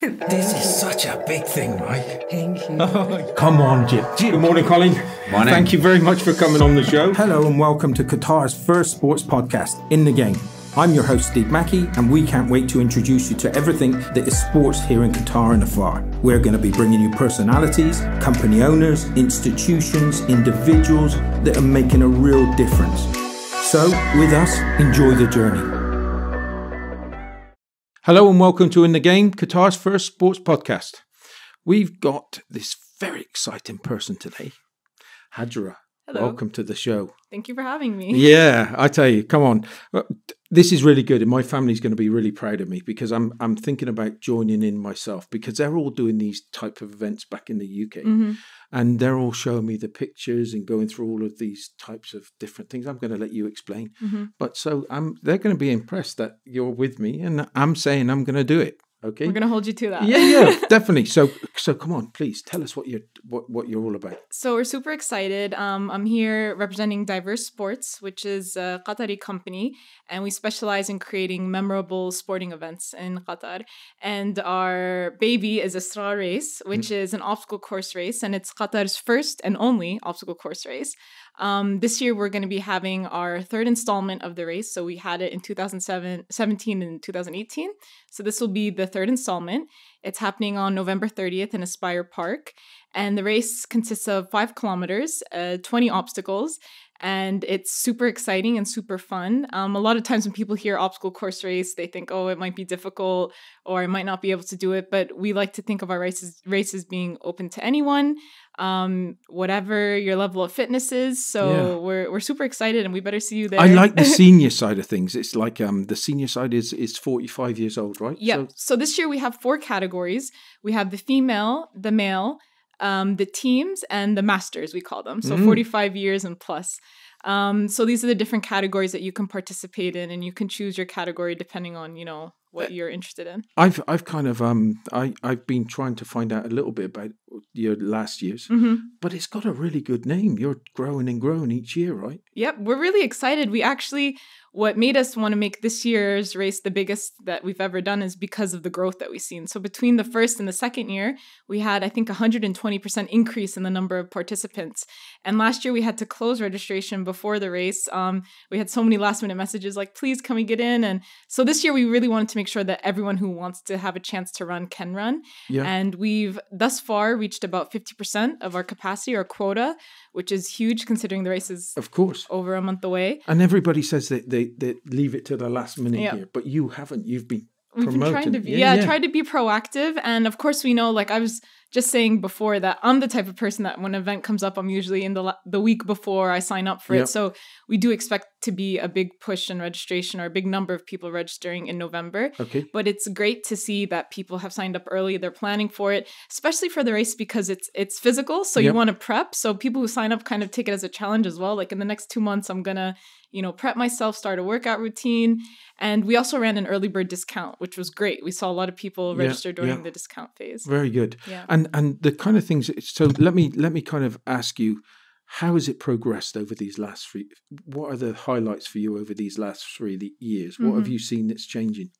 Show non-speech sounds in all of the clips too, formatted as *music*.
This is such a big thing, right? Thank you. Oh, come on, Jim. Good morning, Colin. Morning. Thank you very much for coming on the show. Hello and welcome to Qatar's first sports podcast, In the Game. I'm your host, Steve Mackey, and we can't wait to introduce you to everything that is sports here in Qatar and afar. We're going to be bringing you personalities, company owners, institutions, individuals that are making a real difference. So, with us, enjoy the journey. Hello and welcome to In the Game, Qatar's first sports podcast. We've got this very exciting person today, Haajerah. Hello. Welcome to the show. Thank you for having me. Yeah, I tell you, come on. Uh, This is really good, and my family's going to be really proud of me because I'm I'm thinking about joining in myself because they're all doing these type of events back in the UK, Mhm. and they're all showing me the pictures and going through all of these types of different things. I'm going to let you explain, Mhm. but so I'm they're going to be impressed that you're with me, and I'm saying I'm going to do it. Okay. We're gonna hold you to that. yeah, yeah, *laughs* definitely. So, so come on, please tell us what you're what, what you're all about. So we're super excited. Um, I'm here representing Diverse Sports, which is a Qatari company, and we specialize in creating memorable sporting events in Qatar. And our baby is Esrar Race, which is an obstacle course race, and it's Qatar's first and only obstacle course race. Um, this year, we're going to be having our third installment of the race. So we had it in 2017 and 2018. So this will be the third installment. It's happening on November 30th in Aspire Park. And the race consists of five kilometers, uh, 20 obstacles, and it's super exciting and super fun. Um, a lot of times when people hear obstacle course race, they think, oh, it might be difficult or I might not be able to do it. But we like to think of our races, races being open to anyone, um, whatever your level of fitness is. So Yeah. we're, we're super excited and we better see you there. I like the *laughs* senior side of things. It's like um the senior side is is 45 years old, right? Yeah. So, So, this year we have four categories. We have the female, the male, um, the teams, and the masters. We call them. So Mm. 45 years and plus. Um, so these are the different categories that you can participate in, and you can choose your category depending on you know what you're interested in. I've I've kind of um I I've been trying to find out a little bit about your last year's, hmm but it's got a really good name. You're growing and growing each year, right? Yep, we're really excited. We actually, what made us want to make this year's race the biggest that we've ever done is because of the growth that we've seen. So between the first and the second year, we had, I think, 120% increase in the number of participants. And last year we had to close registration before the race. Um, we had so many last minute messages like, please, can we get in? And so this year we really wanted to make sure that everyone who wants to have a chance to run can run. Yeah. And we've thus far reached about 50% of our capacity or quota, which is huge considering the race is of course. over a month away. And everybody says that they, they leave it to the last minute here, but you haven't. You've been We've been trying to be, Yeah, yeah, yeah. try to be proactive. And of course, we know, like I was just saying before, that I'm the type of person that when an event comes up, I'm usually in the the week before I sign up for Yep. it. So we do expect to be a big push in registration or a big number of people registering in November. okay. But it's great to see that people have signed up early. They're planning for it, especially for the race because it's it's physical. So Yep. you want to prep. So people who sign up kind of take it as a challenge as well. Like in the next two months, I'm gonna you know prep myself, start a workout routine, and we also ran an early bird discount, which was great. We saw a lot of people Yeah, register during yeah. the discount phase. Very good. Yeah. And and the kind of things. So let me let me kind of ask you, how has it progressed over these last three? What are the highlights for you over these last three years? What have Mhm. you seen that's changing?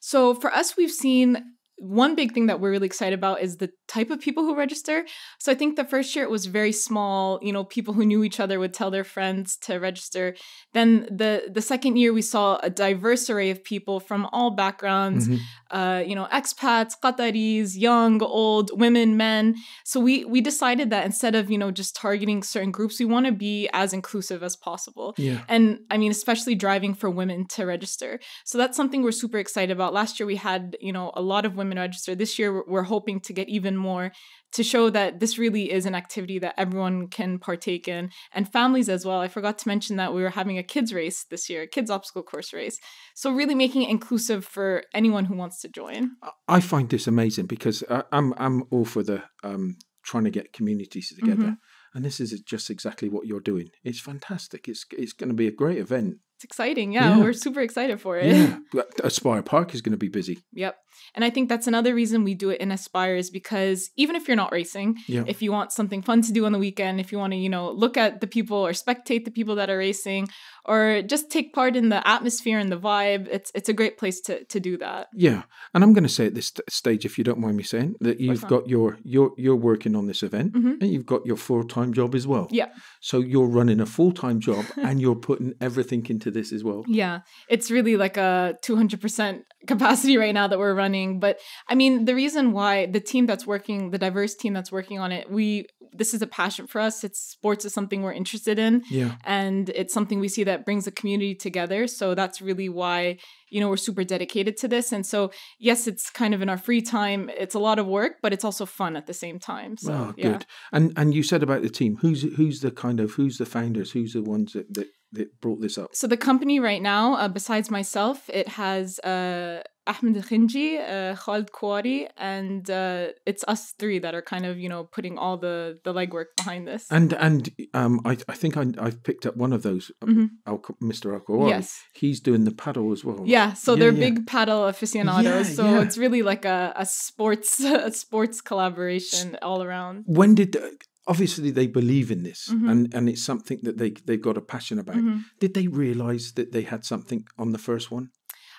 So for us, we've seen one big thing that we're really excited about is the type of people who register. So I think the first year it was very small, you know, people who knew each other would tell their friends to register. Then the the second year we saw a diverse array of people from all backgrounds, Mhm. uh, you know, expats, Qataris, young, old, women, men. So we we decided that instead of, you know, just targeting certain groups, we want to be as inclusive as possible. Yeah. And I mean, especially driving for women to register. So that's something we're super excited about. Last year we had, you know, a lot of women register. This year we're- hoping to get even more to show that this really is an activity that everyone can partake in and families as well. I forgot to mention that we were having a kids race this year, a kids obstacle course race. So really making it inclusive for anyone who wants to join. I find this amazing because I, I'm I'm all for the um, trying to get communities together, Mhm. and this is just exactly what you're doing. It's fantastic. It's it's going to be a great event. It's exciting. Yeah, Yeah. we're super excited for it. Yeah, *laughs* Aspire Park is going to be busy. Yep. And I think that's another reason we do it in Aspire is because even if you're not racing, Yeah. if you want something fun to do on the weekend, if you want to, you know, look at the people or spectate the people that are racing or just take part in the atmosphere and the vibe, it's it's a great place to to do that. Yeah, and I'm going to say at this st- stage, if you don't mind me saying, that you've got your you're you're working on this event, Mhm. and you've got your full time job as well. Yeah. So you're running a full time job, and you're putting everything into this as well. Yeah, it's really like a 200% capacity right now that we're running. But I mean, the reason why the team that's working, the diverse team that's working on it, we this is a passion for us. It's sports is something we're interested in. Yeah. and it's something we see that brings the community together so that's really why you know we're super dedicated to this and so yes it's kind of in our free time it's a lot of work but it's also fun at the same time so oh, yeah good. And and you said about the team. Who's who's the kind of who's the founders? Who's the ones that that, that brought this up? so the company right now uh, besides myself it has uh Ahmed Khinji, uh, Khalid Kouari, and uh, it's us three that are kind of, you know, putting all the the legwork behind this. And and um, I I think I I've picked up one of those, um, Mhm. Al- Mr. Alkawari. Yes. He's doing the padel as well. Yeah, so Yeah, they're yeah. big padel aficionados. Yeah, so it's really like a, a sports *laughs* a sports collaboration all around. When did obviously they believe in this, Mhm. and and it's something that they they've got a passion about. Mhm. Did they realize that they had something on the first one?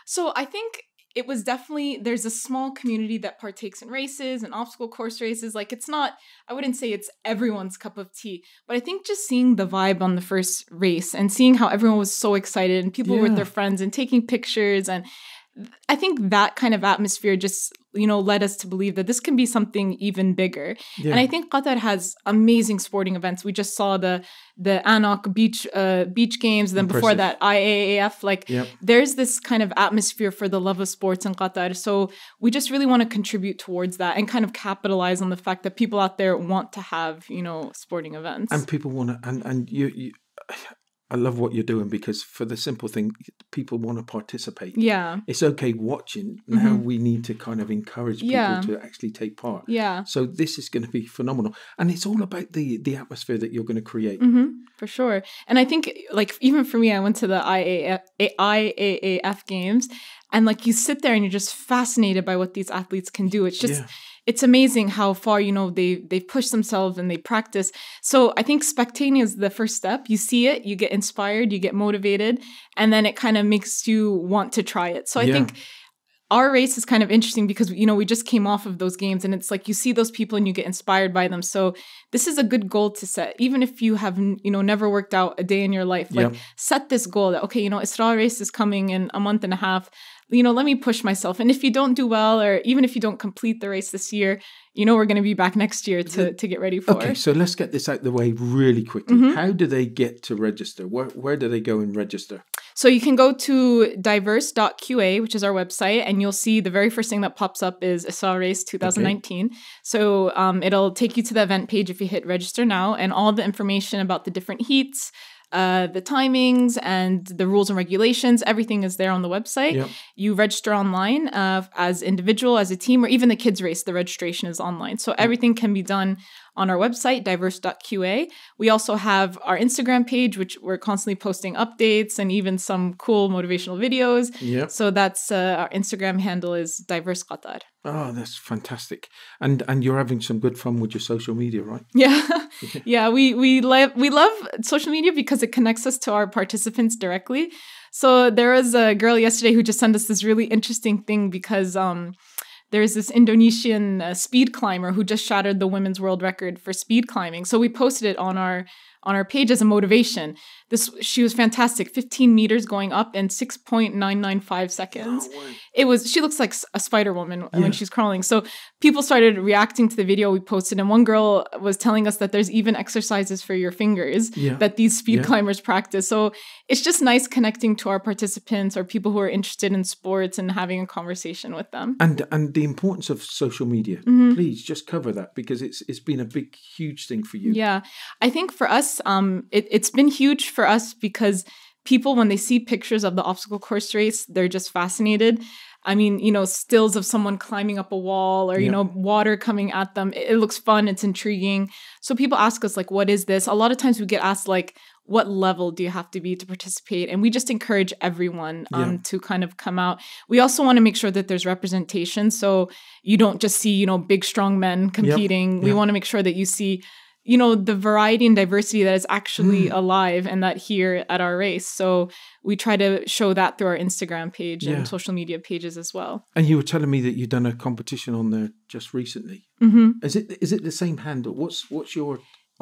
So I think it was definitely there's a small community that partakes in races and obstacle course races. Like it's not I wouldn't say it's everyone's cup of tea, but I think just seeing the vibe on the first race and seeing how everyone was so excited and people were with their friends and taking pictures and I think that kind of atmosphere just you know led us to believe that this can be something even bigger. Yeah. And I think Qatar has amazing sporting events. We just saw the the ANOC beach uh, beach games. Then before that, IAAF. Like Yep. there's this kind of atmosphere for the love of sports in Qatar. So we just really want to contribute towards that and kind of capitalize on the fact that people out there want to have you know sporting events. and people want to and and you, you i love what you're doing because for the simple thing people want to participate yeah, it's okay watching now we need to kind of encourage people Yeah. to actually take part yeah. so this is going to be phenomenal and it's all about the the atmosphere that you're going to create hmm for sure. And I think, like, even for me, I went to the IAAF, IAAF games, and like, you sit there and you're just fascinated by what these athletes can do. It's just, Yeah. It's amazing how far you know they they push themselves and they practice. So I think spectating is the first step. You see it, you get inspired, you get motivated, and then it kind of makes you want to try it. So I Yeah. think our race is kind of interesting because you know we just came off of those games and it's like you see those people and you get inspired by them so this is a good goal to set even if you have you know never worked out a day in your life like Yep. set this goal that okay you know Esrar race is coming in a month and a half you know let me push myself. And if you don't do well or even if you don't complete the race this year you know we're going to be back next year to to get ready for. okay so let's get this out the way really quickly. Mhm. how do they get to register? Where where do they go and register? So you can go to diverse.qa, which is our website, and you'll see the very first thing that pops up is Esrar Race 2019. So um, it'll take you to the event page if you hit register now, and all the information about the different heats, uh, the timings, and the rules and regulations. Everything is there on the website. Yep. You register online uh, as individual, as a team, or even the kids race. The registration is online, so everything can be done on our website, diverse.qa. We also have our Instagram page, which we're constantly posting updates and even some cool motivational videos. yeah So that's uh, our Instagram handle is diverse Qatar. oh that's fantastic and and you're having some good fun with your social media right *laughs* Yeah, yeah. We we love we love social media because it connects us to our participants directly. So there was a girl yesterday who just sent us this really interesting thing because um there's this Indonesian uh, speed climber who just shattered the women's world record for speed climbing. So we posted it on our on our page as a motivation. This she was fantastic, 15 meters going up in 6.995 seconds. It was she looks like a Spider Woman Yeah. when she's crawling. So people started reacting to the video we posted, and one girl was telling us that there's even exercises for your fingers Yeah. that these speed Yeah. climbers practice. So it's just nice connecting to our participants or people who are interested in sports and having a conversation with them. and and the importance of social media Mm-hmm. please just cover that because it's it's been a big huge thing for you Yeah, I think for us, um, it, it's been huge for us because people, when they see pictures of the obstacle course race, they're just fascinated. I mean, you know, stills of someone climbing up a wall or, you know, water coming at them. It, it looks fun. It's intriguing. So people ask us, like, what is this? A lot of times we get asked, like, what level do you have to be to participate and we just encourage everyone um, Yeah. to kind of come out we also want to make sure that there's representation so you don't just see you know big strong men competing we yep. want to make sure that you see you know the variety and diversity that is actually Mm. alive and that here at our race so we try to show that through our instagram page Yeah. and social media pages as well And you were telling me that you've done a competition on there just recently. hmm Is it is it the same handle? What's what's your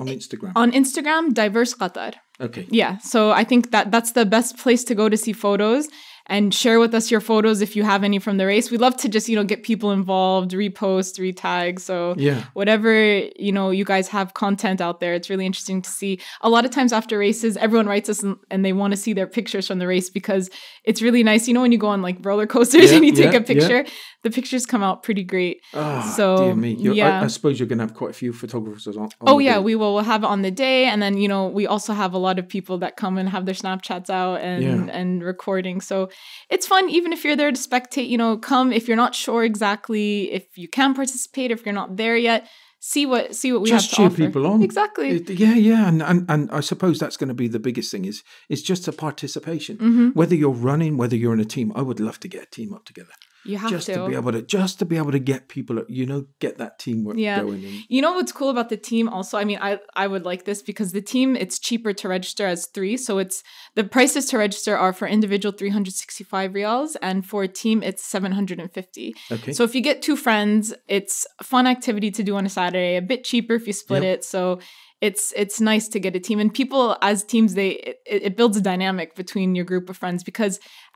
on Instagram? on instagram diverse qatar Okay. Yeah. So I think that that's the best place to go to see photos and share with us your photos if you have any from the race. We love to just, you know, get people involved, repost, retag. So Yeah. whatever, you know, you guys have content out there, it's really interesting to see. A lot of times after races, everyone writes us and, and they want to see their pictures from the race because it's really nice. You know, when you go on like roller coasters Yeah, and you take yeah, a picture, the pictures come out pretty great. Ah, So. You're- I- yeah. I, suppose you're going to have quite a few photographers on. on Oh yeah, day. we will. We'll have it on the day, and then you know we also have a lot of people that come and have their Snapchats out and Yeah. and recording. So it's fun, even if you're there to spectate. You know, come if you're not sure exactly if you can participate, if you're not there yet. See what see what we just have to cheer offer. people on. Exactly. It- yeah, yeah, and, and and I suppose that's going to be the biggest thing is is just the participation. hmm Whether you're running, whether you're in a team, I would love to get a team up together You have just to. to. be able to just to be able to get people, you know, get that teamwork Yeah. going. And, You know what's cool about the team also? I mean, I I would like this because the team it's cheaper to register as 3, so it's the prices to register are for individual 365 riyals and for a team it's 750. okay, So if you get two friends, it's a fun activity to do on a Saturday, a bit cheaper if you split Yep. it. So it's it's nice to get a team and people as teams they it, it builds a dynamic between your group of friends because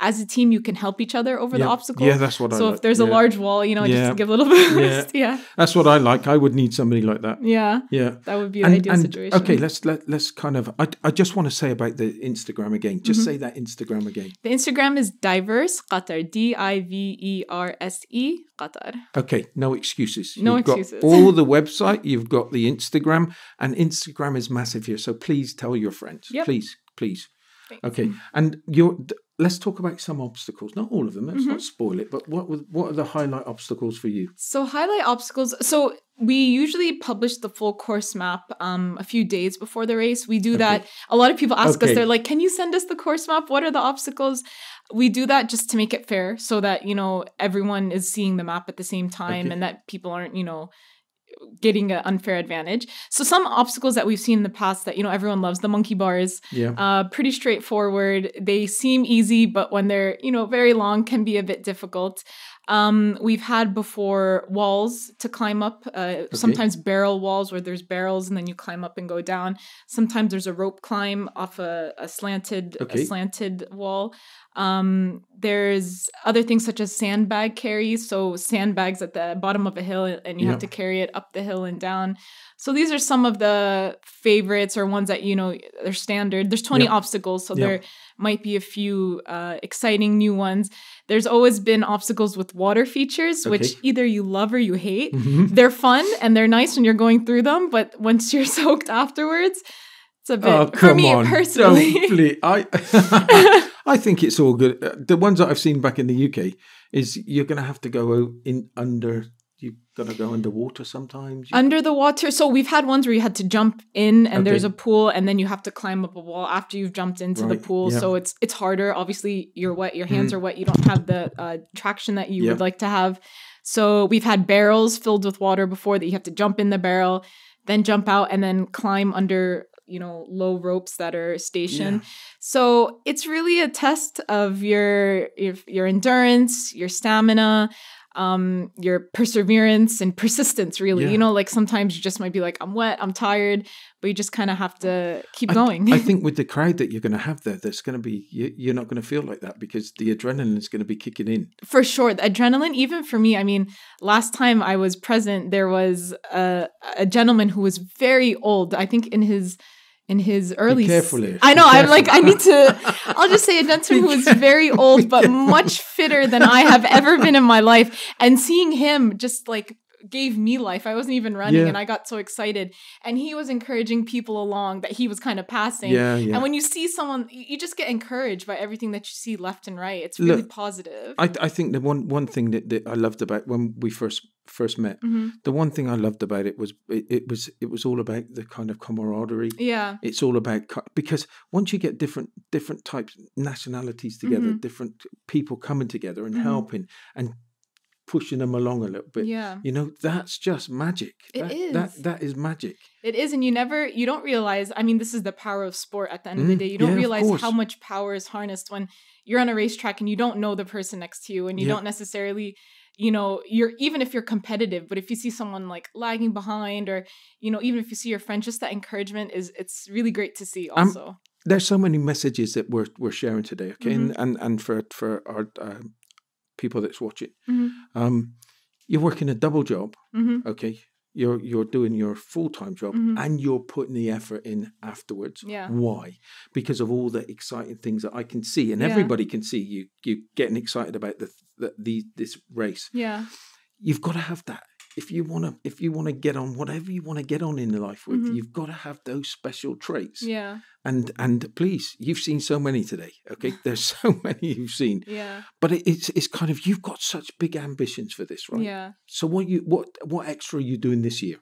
as a team you can help each other over the yeah. obstacles. Yeah, that's what I. so like. if there's a large wall, you know, just Yeah. to give a little *laughs* bit of Yeah. boost. Yeah. that's what I like. I would need somebody like that. Yeah. Yeah. That would be the ideal situation. okay, let's let let's kind of. I, I just want to say about the Instagram again. Just Mm-hmm. say that Instagram again. The Instagram is diverse Qatar. D I V E R S E Qatar. Okay, no excuses. No you've excuses. got all the website, you've got the Instagram, and Instagram is massive here. So please tell your friends. Yep. Please, please. Thanks. Okay, and you're. Let's talk about some obstacles. Not all of them. Let's Mm-hmm. not spoil it. But what what are the highlight obstacles for you? So highlight obstacles. So we usually publish the full course map um, a few days before the race. We do that. A lot of people ask Okay. us, they're like, "Can you send us the course map? What are the obstacles?" We do that just to make it fair, so that you know everyone is seeing the map at the same time, Okay. and that people aren't you know getting an unfair advantage. So some obstacles that we've seen in the past that you know everyone loves the monkey bars. Yeah. Uh, pretty straightforward. They seem easy, but when they're you know very long, can be a bit difficult. Um, we've had before walls to climb up. Uh, Sometimes barrel walls where there's barrels and then you climb up and go down. Sometimes there's a rope climb off a, a slanted Okay. a slanted wall. Um, there's other things such as sandbag carries. So sandbags at the bottom of a hill and you Yeah. have to carry it up the hill and down. So these are some of the favorites or ones that you know they're standard. There's 20 Yeah. obstacles, so Yeah. there might be a few uh, exciting new ones. There's always been obstacles with water features, which either you love or you hate. Mhm. They're fun and they're nice when you're going through them, but once *laughs* you're soaked afterwards, it's a bit Oh for come me on! personally. Don't please. I *laughs* *laughs* I think it's all good. Uh, The ones that I've seen back in the UK is you're going to have to go in under. You've got to go underwater sometimes. You- Under the water, so we've had ones where you had to jump in and there's a pool, and then you have to climb up a wall after you've jumped into the pool. yeah. So it's it's harder. Obviously, you're wet, your hands are wet. You don't have the uh, traction that you Yeah. would like to have. So we've had barrels filled with water before that you have to jump in the barrel, then jump out, and then climb under you know low ropes that are stationed. So it's really a test of your your, your endurance, your stamina, um, your perseverance and persistence. Really, Yeah. you know, like sometimes you just might be like, I'm wet, I'm tired, but you just kind of have to keep I, going. I think *laughs* with the crowd that you're going to have there, there's going to be you, you're not going to feel like that because the adrenaline is going to be kicking in. for sure, the adrenaline. Even for me, I mean, last time I was present, there was a, a gentleman who was very old. I think in his in his early. s- careful here. I Be know. I'm like, I need to. I'll just say a gentleman who was very old, but much fitter than I have ever been in my life. And seeing him just like gave me life. I wasn't even running Yeah. and I got so excited. And he was encouraging people along that he was kind of passing. Yeah, yeah. And when you see someone, you just get encouraged by everything that you see left and right. It's really Look, positive. I, I think the one one thing that, that I loved about when we first first met, Mhm. the one thing I loved about it was it, it was it was all about the kind of camaraderie. Yeah. It's all about because once you get different different types nationalities together, Mhm. different people coming together and Mhm. helping and pushing them along a little bit. yeah. You know, that's just magic. It that, is. That that is magic. It is, and you never, you don't realize. I mean, this is the power of sport. At the end of the Mm, day, you don't yeah, realize how much power is harnessed when you're on a racetrack and you don't know the person next to you, and you Yeah. don't necessarily, you know, you're even if you're competitive, but if you see someone like lagging behind, or you know, even if you see your friend, just that encouragement is it's really great to see. Um, Also, There's so many messages that we're we're sharing today. Okay, Mm-hmm. and, and and for for our um people that's watching, Mhm. um, you're working a double job. hmm Okay, you're you're doing your full time job Mhm. and you're putting the effort in afterwards. Yeah. Why? Because of all the exciting things that I can see, and Yeah. everybody can see you you getting excited about the, the, the this race. yeah, You've got to have that. If you want to, if you want to get on whatever you want to get on in life with, Mhm. you've got to have those special traits. yeah, And and please, you've seen so many today. Okay, *laughs* there's so *laughs* many you've seen, yeah, but it, it's it's kind of you've got such big ambitions for this, right? yeah. So what you what what extra are you doing this year?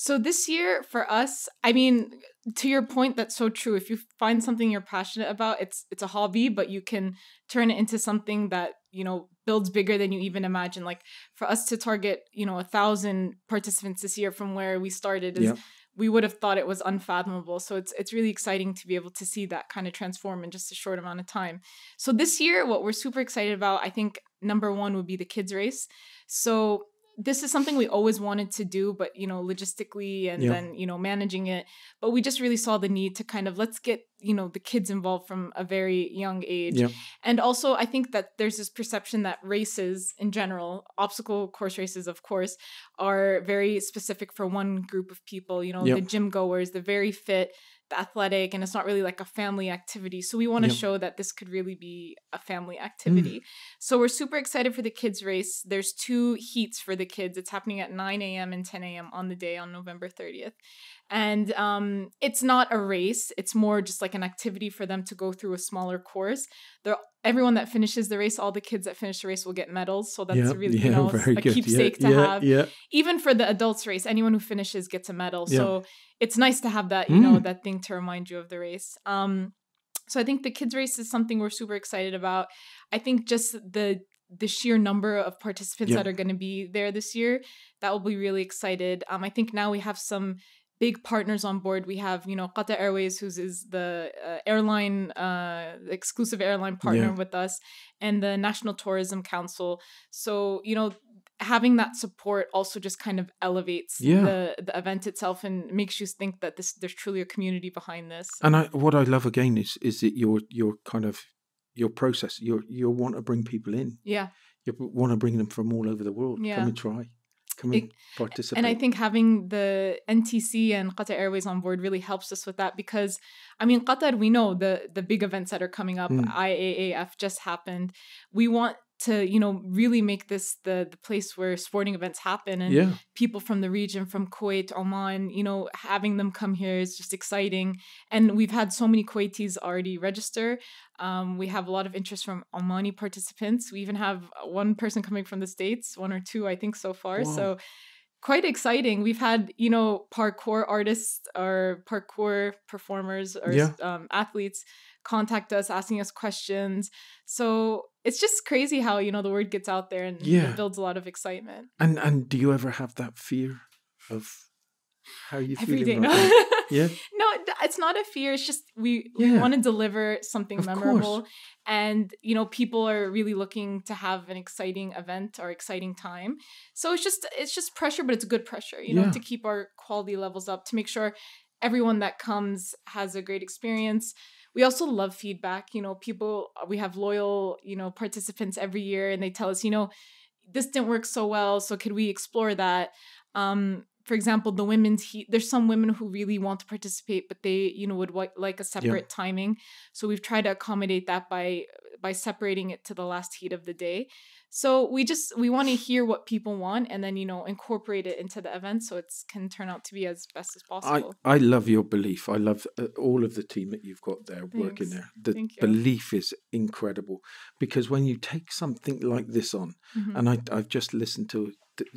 So this year for us, I mean, to your point, that's so true. If you find something you're passionate about, it's it's a hobby, but you can turn it into something that you know builds bigger than you even imagine. Like for us to target, you know, a thousand participants this year from where we started is Yeah. we would have thought it was unfathomable. So it's it's really exciting to be able to see that kind of transform in just a short amount of time. So this year, what we're super excited about, I think number one would be the kids race. So this is something we always wanted to do, but you know, logistically and Yeah. then you know managing it. But we just really saw the need to kind of let's get you know the kids involved from a very young age. Yeah. And also, I think that there's this perception that races in general, obstacle course races, of course, are very specific for one group of people. You know, Yep. the gym goers, the very fit, athletic, and it's not really like a family activity. So we want to Yep. show that this could really be a family Mm. activity. So we're super excited for the kids race. There's two heats for the kids. It's happening at 9 a.m. and 10 a.m. on the day on November 30th. And um, it's not a race. It's more just like an activity for them to go through a smaller course. They're, everyone that finishes the race, all the kids that finish the race will get medals. So that's yeah, really, yeah, *laughs* you know, a good. keepsake yeah, to yeah, have. Yeah, Even for the adults race, anyone who finishes gets a medal. So it's nice to have that, you know, Mm. that thing to remind you of the race. Um, so I think the kids race is something we're super excited about. I think just the the sheer number of participants Yeah. that are going to be there this year, that will be really excited. Um, I think now we have some big partners on board. We have, you know, Qatar Airways, who's is the uh, airline, uh, exclusive airline partner Yeah. with us, and the National Tourism Council. So, you know, having that support also just kind of elevates Yeah. the the event itself and makes you think that this there's truly a community behind this. and I what I love again is is that your your kind of your process. You you want to bring people in. Yeah. You want to bring them from all over the world. Yeah. Come and try. Come It- and participate. And I think having the NTC and Qatar Airways on board really helps us with that because, I mean, Qatar, we know the the big events that are coming up. Mm. IAAF just happened. We want to, you know, really make this the the place where sporting events happen and yeah, people from the region, from Kuwait, Oman, you know, having them come here is just exciting. And we've had so many Kuwaitis already register. Um, we have a lot of interest from Omani participants. We even have one person coming from the States, one or two, I think, so far. Wow. So quite exciting. We've had, you know, parkour artists or parkour performers or Yeah. um, athletes contact us asking us questions. So it's just crazy how, you know, the word gets out there and Yeah. it builds a lot of excitement. and and do you ever have that fear of how you every day. feeling? No, right now? *laughs* Yeah, *laughs* no, it's not a fear. It's just we, we want to deliver something Of course. memorable, and you know, people are really looking to have an exciting event or exciting time. So it's just it's just pressure, but it's good pressure. You know, to keep our quality levels up, to make sure everyone that comes has a great experience. We also love feedback. You know, people we have loyal you know participants every year, and they tell us, you know, this didn't work so well, so could we explore that? Um, for example, the women's heat, there's some women who really want to participate, but they, you know, would wa- like a separate timing. So we've tried to accommodate that by by separating it to the last heat of the day. So we just we want to hear what people want and then you know incorporate it into the event so it can turn out to be as best as possible. I I love your belief. I love uh, all of the team that you've got there working there. The belief is incredible because when you take something like this on, Mhm. and I, I've just listened to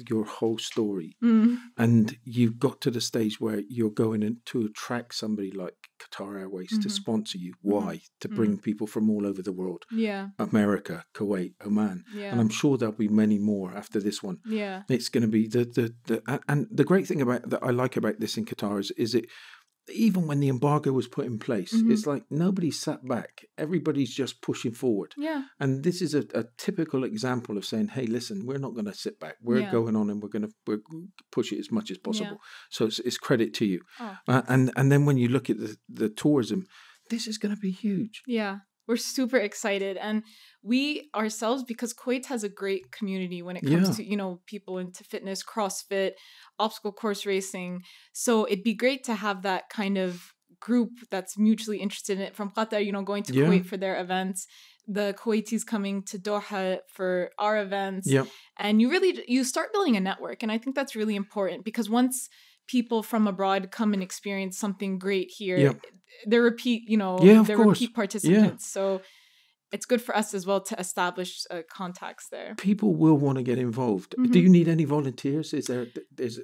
your whole story, Mm, and you've got to the stage where you're going in to attract somebody like Qatar Airways to Mhm. sponsor you. Mhm. Why? To bring people from all over the world, yeah, America, Kuwait, Oman, yeah, and I'm sure there'll be many more after this one. yeah, It's going to be the the, the and the great thing about that I like about this in Qatar is is it even when the embargo was put in place, Mhm. it's like nobody sat back. Everybody's just pushing forward. yeah, And this is a, a typical example of saying, "Hey, listen, we're not going to sit back. We're Yeah. going on, and we're going to we're push it as much as possible." So it's, it's credit to you. Oh. Uh, and and then when you look at the the tourism, this is going to be huge. yeah. We're super excited, and we ourselves because Kuwait has a great community when it comes Yeah. to you know people into fitness, CrossFit, obstacle course racing. So it'd be great to have that kind of group that's mutually interested in it from Qatar. You know, going to Yeah. Kuwait for their events. The Kuwaitis coming to Doha for our events. Yeah, and you really you start building a network and i think that's really important because once people from abroad come and experience something great here Yeah. they're repeat you know Yeah, they're course. repeat participants so it's good for us as well to establish uh, contacts there people will want to get involved. Do Mhm. you need any volunteers? Is there? There's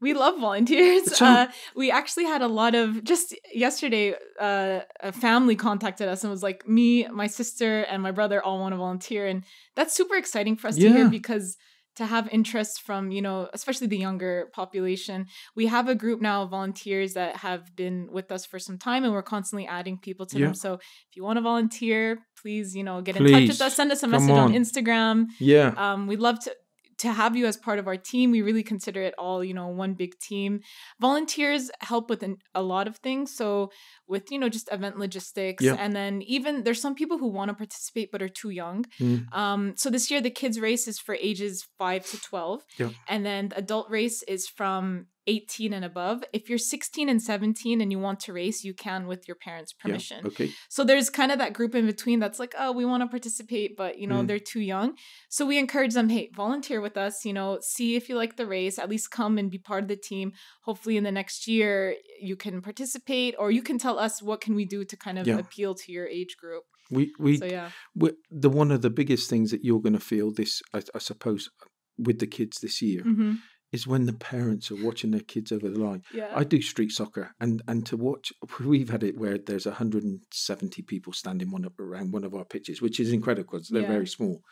we love volunteers *laughs* So- uh, we actually had a lot of just yesterday uh, a family contacted us and was like me my sister and my brother all want to volunteer and that's super exciting for us to hear because to have interest from you know especially the younger population we have a group now of volunteers that have been with us for some time and we're constantly adding people to Yeah. them so if you want to volunteer please you know get in touch with us send us a Come message on on. instagram yeah. um, we'd love to to have you as part of our team. We really consider it all, you know, one big team. Volunteers help with an, a lot of things. So with you know just event logistics, Yeah. and then even there's some people who want to participate but are too young. Mm. Um, so this year the kids race is for ages five to twelve, Yeah. and then the adult race is from 18 and above. If you're 16 and 17 and you want to race, you can with your parents' Yeah. permission. Okay. So there's kind of that group in between that's like, oh, we want to participate, but you know, Mm. they're too young. So we encourage them, hey, volunteer with us, you know, see if you like the race, at least come and be part of the team. Hopefully in the next year you can participate or you can tell us what can we do to kind of Yeah. appeal to your age group. We we So yeah. we the one of the biggest things that you're going to feel this, I, I suppose, with the kids this year hmm is when the parents are watching their kids over the line. Yeah. I do street soccer, and and to watch, *laughs* we've had it where there's 170 people standing one up around one of our pitches, which is incredible because they're Yeah. very small.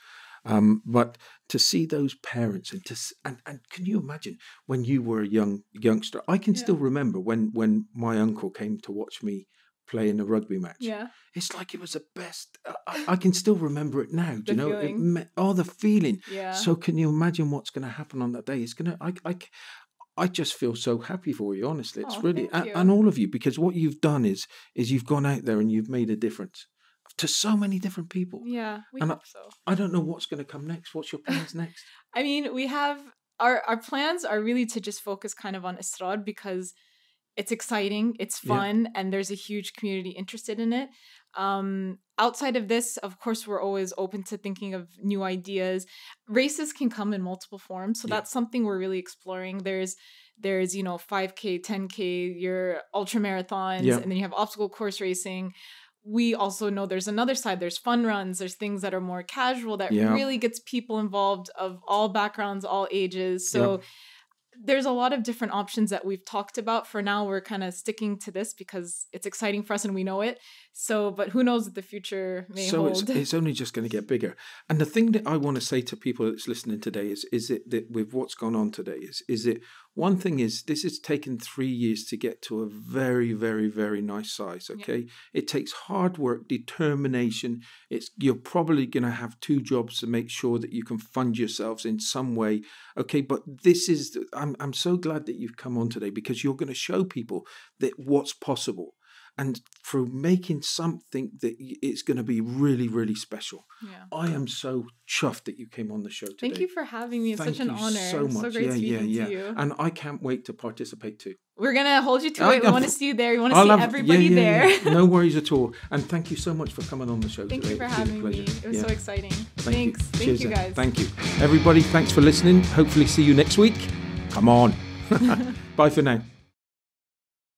Um, but to see those parents and to and, and can you imagine when you were a young youngster? I can Yeah. still remember when when my uncle came to watch me play in a rugby match. yeah. It's like it was the best. I, I- I can still remember it now. Do The you know? Feeling. oh, the feeling. Yeah. So can you imagine what's going to happen on that day? It's going to. I, I, I just feel so happy for you. Honestly, it's Oh, really and, and all of you because what you've done is is you've gone out there and you've made a difference to so many different people. yeah, we and I- hope so. I don't know what's going to come next. What's your plans next? *laughs* I mean, we have our our plans are really to just focus kind of on Esrar because it's exciting, it's Yeah. fun, and there's a huge community interested in it. Um, outside of this, of course, we're always open to thinking of new ideas. Races can come in multiple forms, so Yeah. that's something we're really exploring. There's there's you know 5k 10k your ultra marathons Yeah. and then you have obstacle course racing we also know there's another side there's fun runs there's things that are more casual that Yeah. really gets people involved of all backgrounds all ages so there's a lot of different options that we've talked about. For now we're kind of sticking to this because it's exciting for us and we know it. So but who knows what the future may so hold. it's it's only just going to get bigger. And the thing that I want to say to people that's listening today is is it that with what's gone on today is is it one thing is this has taken three years to get to a very very very nice size. Yeah. Okay, it takes hard work, determination. It's you're probably going to have two jobs to make sure that you can fund yourselves in some way. Okay, but this is I'm I'm so glad that you've come on today because you're going to show people that what's possible and through making something that it's going to be really, really special. yeah I am so chuffed that you came on the show today. thank you for having me it's Thank such an you honor so so much. great yeah, speaking yeah, yeah. to you And I can't wait to participate too. We're gonna hold you to I- it. We I- want to see you there. We want to I'll see have- everybody yeah, there. yeah. *laughs* No worries at all. And thank you so much for coming on the show today. Thank today. you for It's been a having me. It was Yeah. so exciting. Thank you. Thanks. Thank Cheers you then. guys. Thank you. Everybody, thanks for listening. Hopefully see you next week. Come on. *laughs* *laughs* Bye for now.